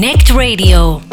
CONNCT Radio.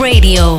Radio.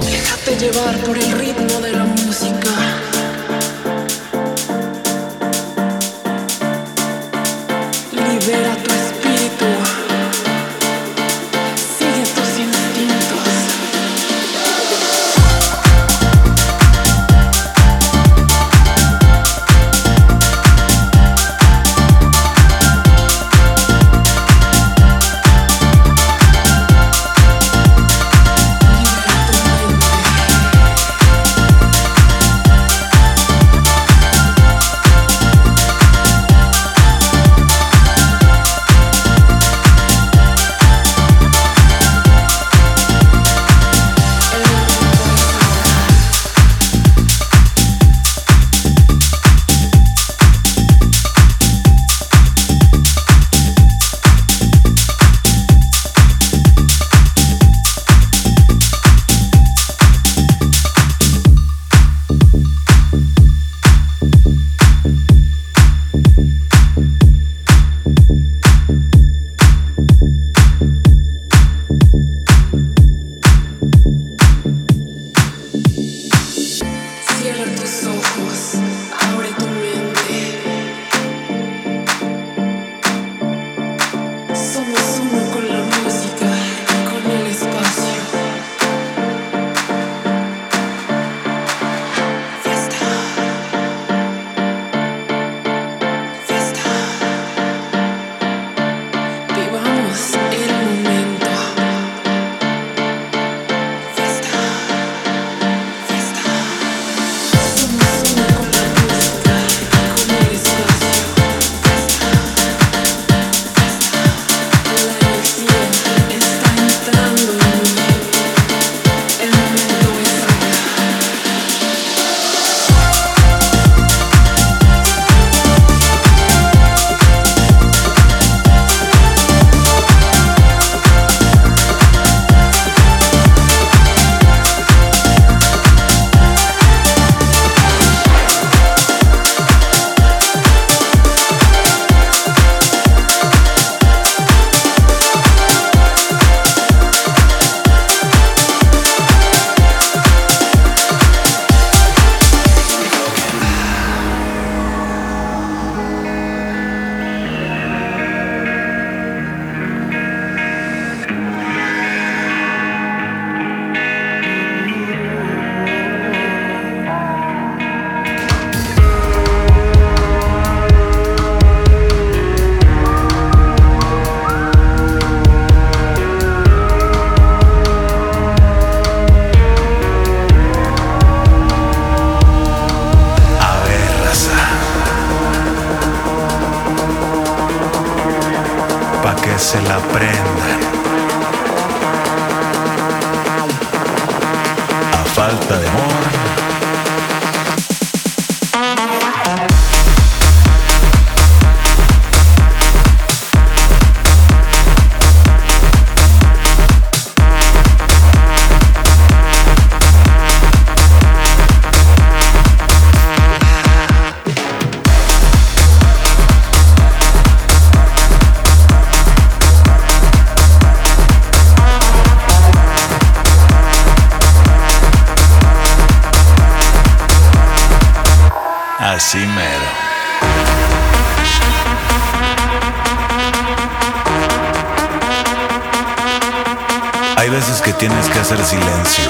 Hay veces que tienes que hacer silencio,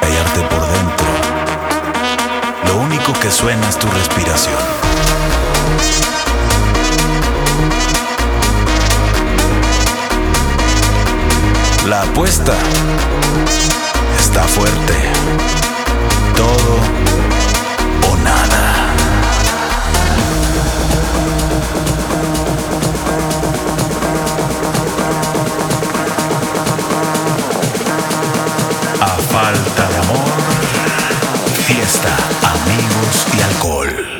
callarte por dentro. Lo único que suena es tu respiración. La apuesta está fuerte. Todo falta de amor, fiesta, amigos y alcohol.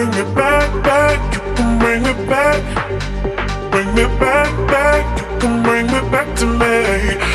bring it back, back. You can bring it back. Bring it back, back. You can bring it back to me.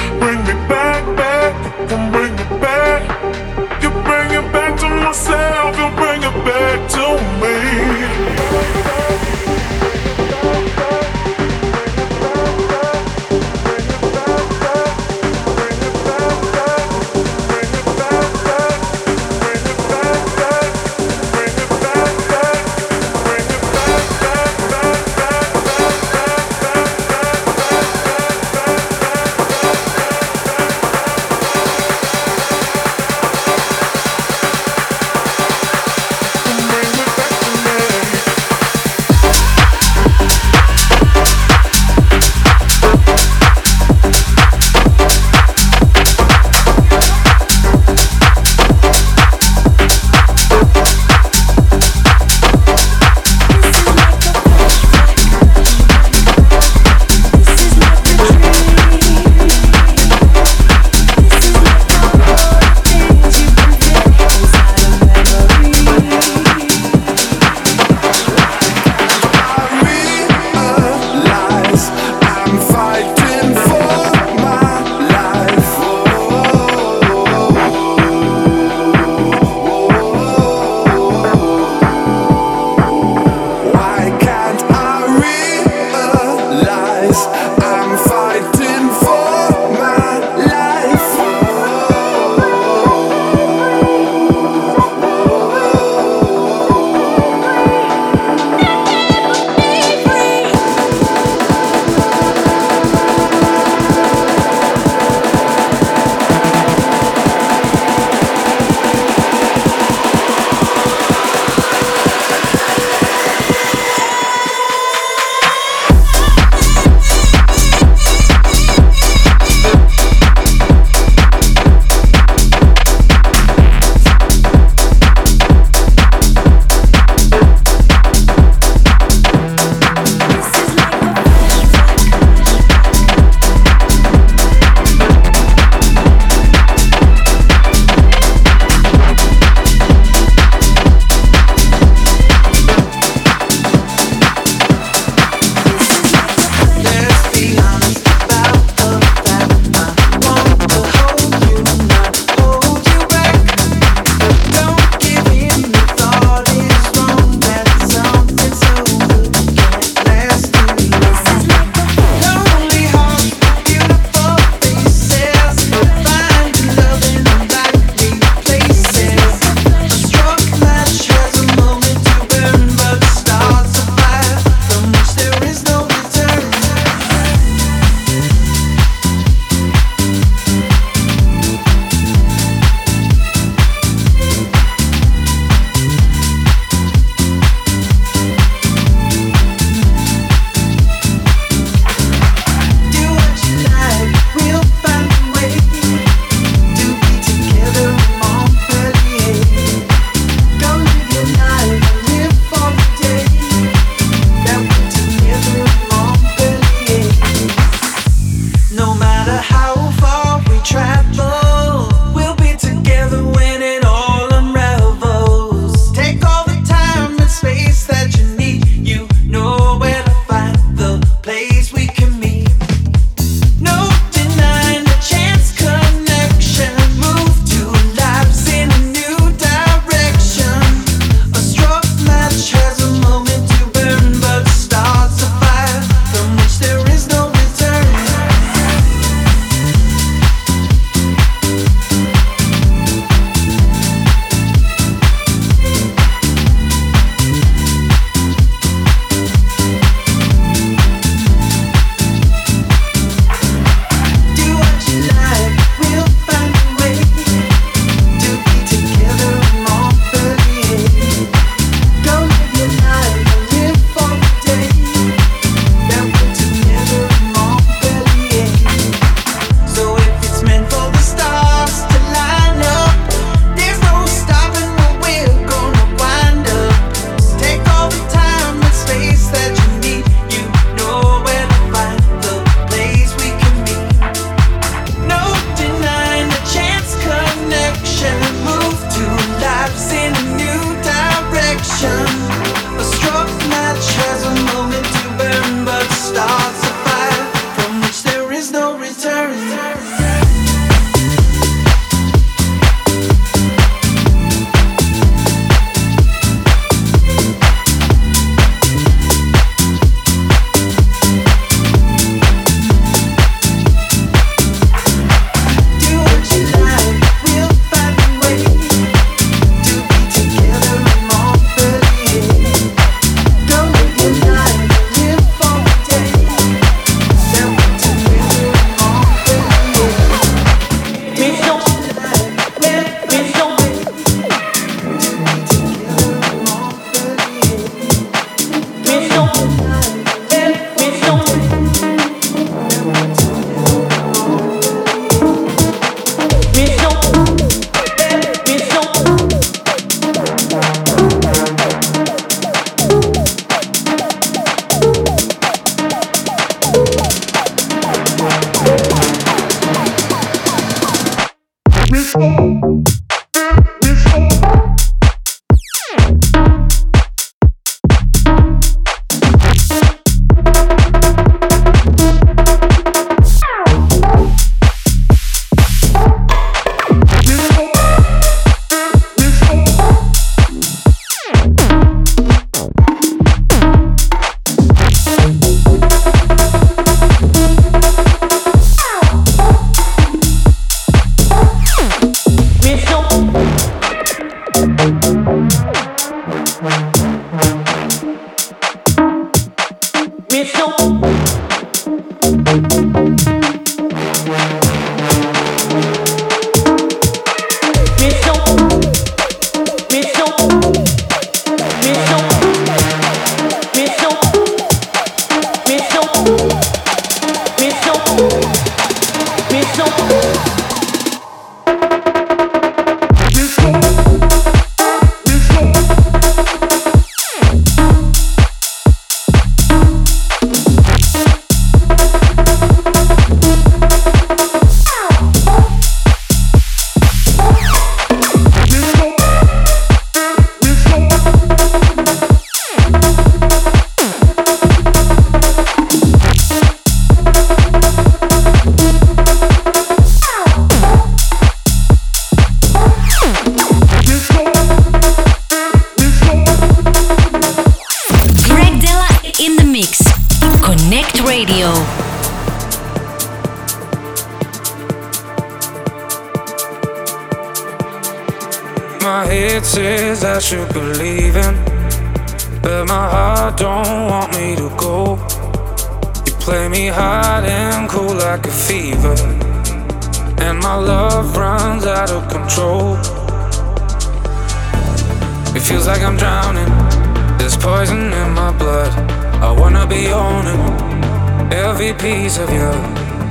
of you.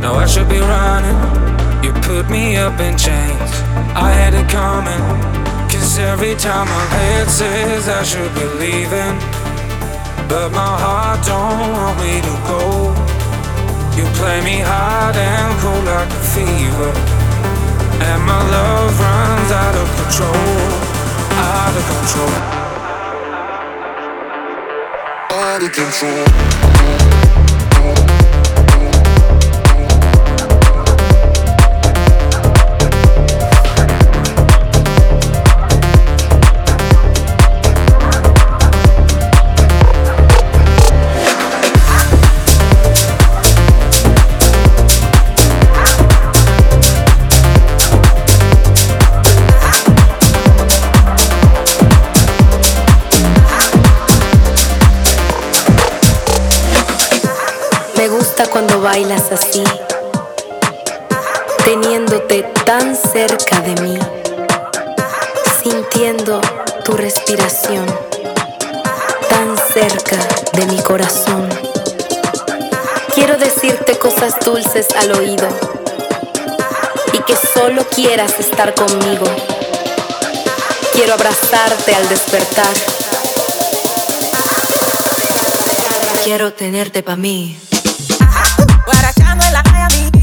No, I should be running. You put me up in chains. I had it coming. Cause every time my head says I should be leaving. But my heart don't want me to go. You play me hard and cold like a fever. And my love runs out of control. Out of control. Out of control. Me gusta cuando bailas así, teniéndote tan cerca de mí, sintiendo tu respiración tan cerca de mi corazón. Quiero decirte cosas dulces al oído y que solo quieras estar conmigo. Quiero abrazarte al despertar. Quiero tenerte para mí no en la calle a mí.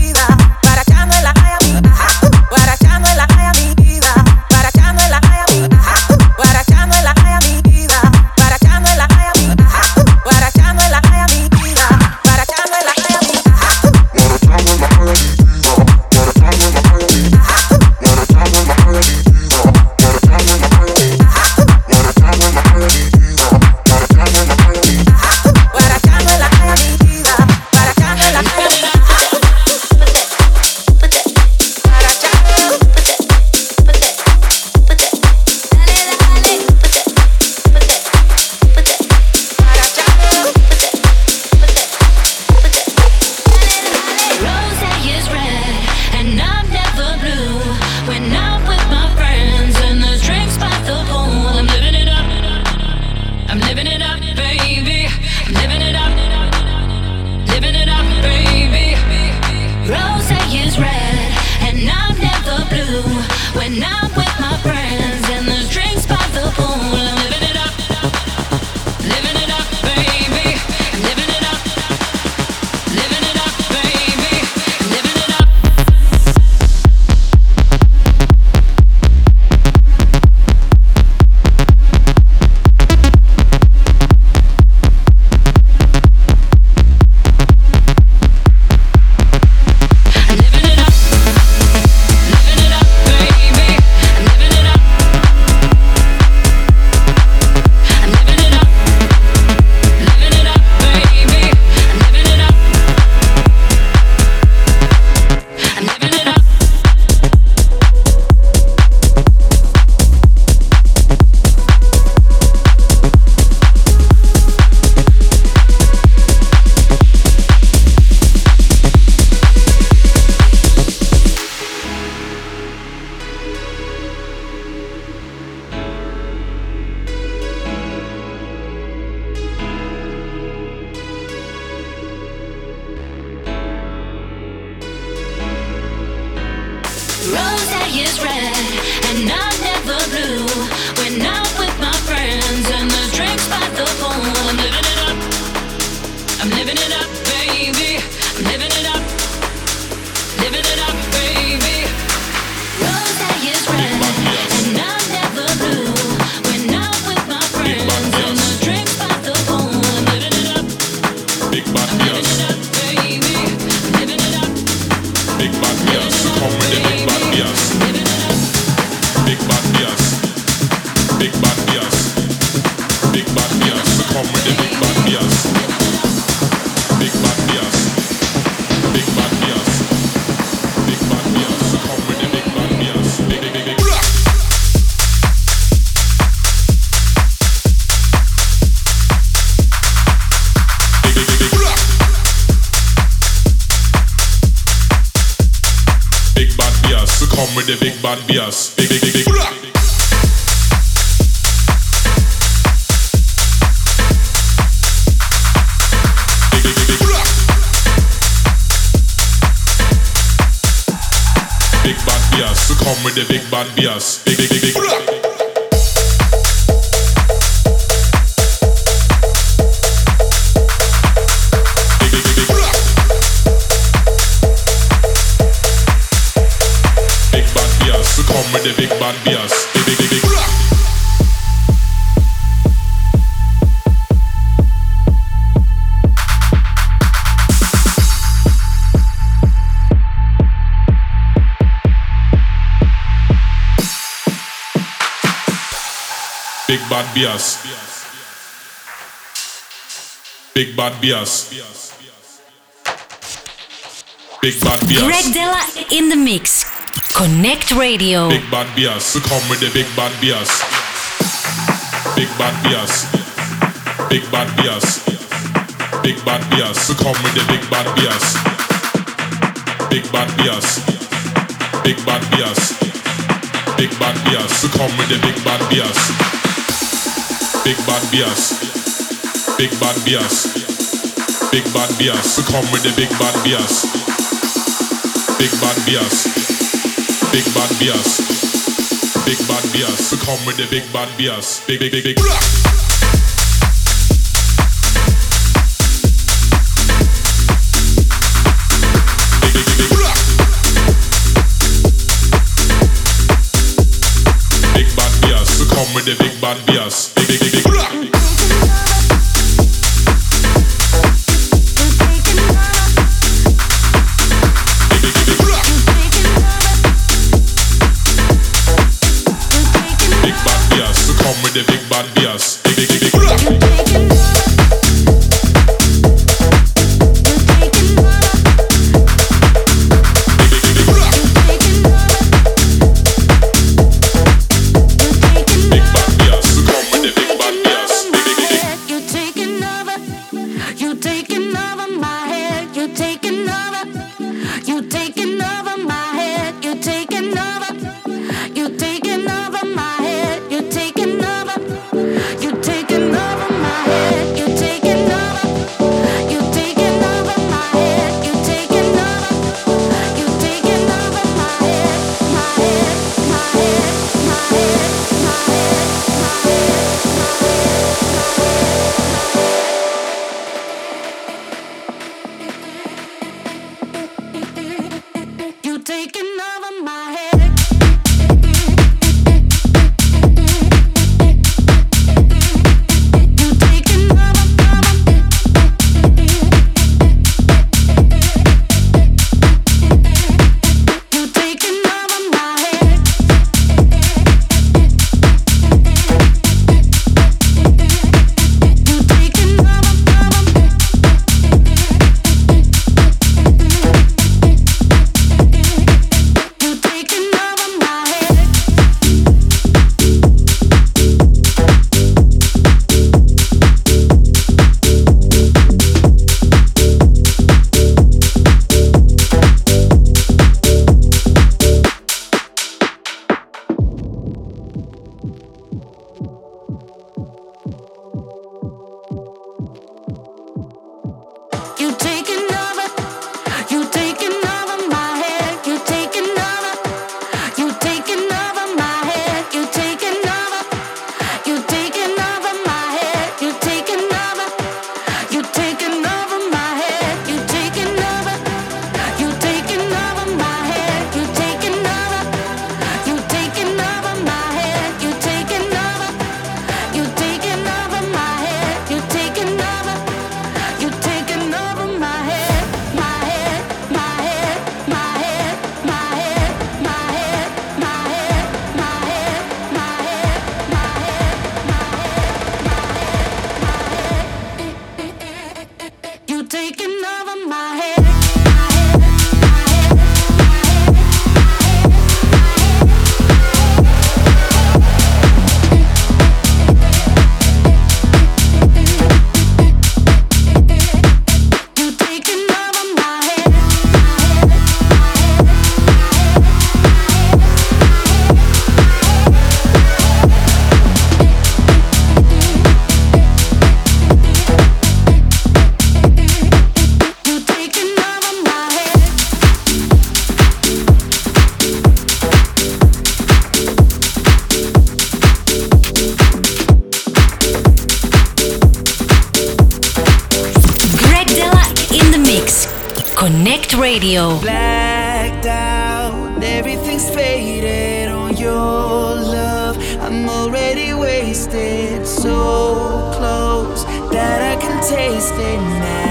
The big bad bias. Big, big, big, big. Big Big bad bias, come with the big bad bias. Big, big, big, big. Bias. Big bad bias. Big bad bias. Greg Dela in the mix. CONNCT Radio. Big bad bias, We come with the big bad bias. Big bad bias. Big bad bias. Big bad bias, We come with the big bad bias. Big bad bias. Big bad bias. Big bad bias, We come with the big bad bias. Big bad bias. Big bad bias. Big bad bias, We come with the big bad bias. Big bad bias. Big bad bias. Big bad bias. So come with the big bad bias. Big, big, big, big. Big Big Big Big Big bad bias. Come with the big bad bias. Big, big, big, big. is faded on your love. I'm already wasted, so close that I can taste it now.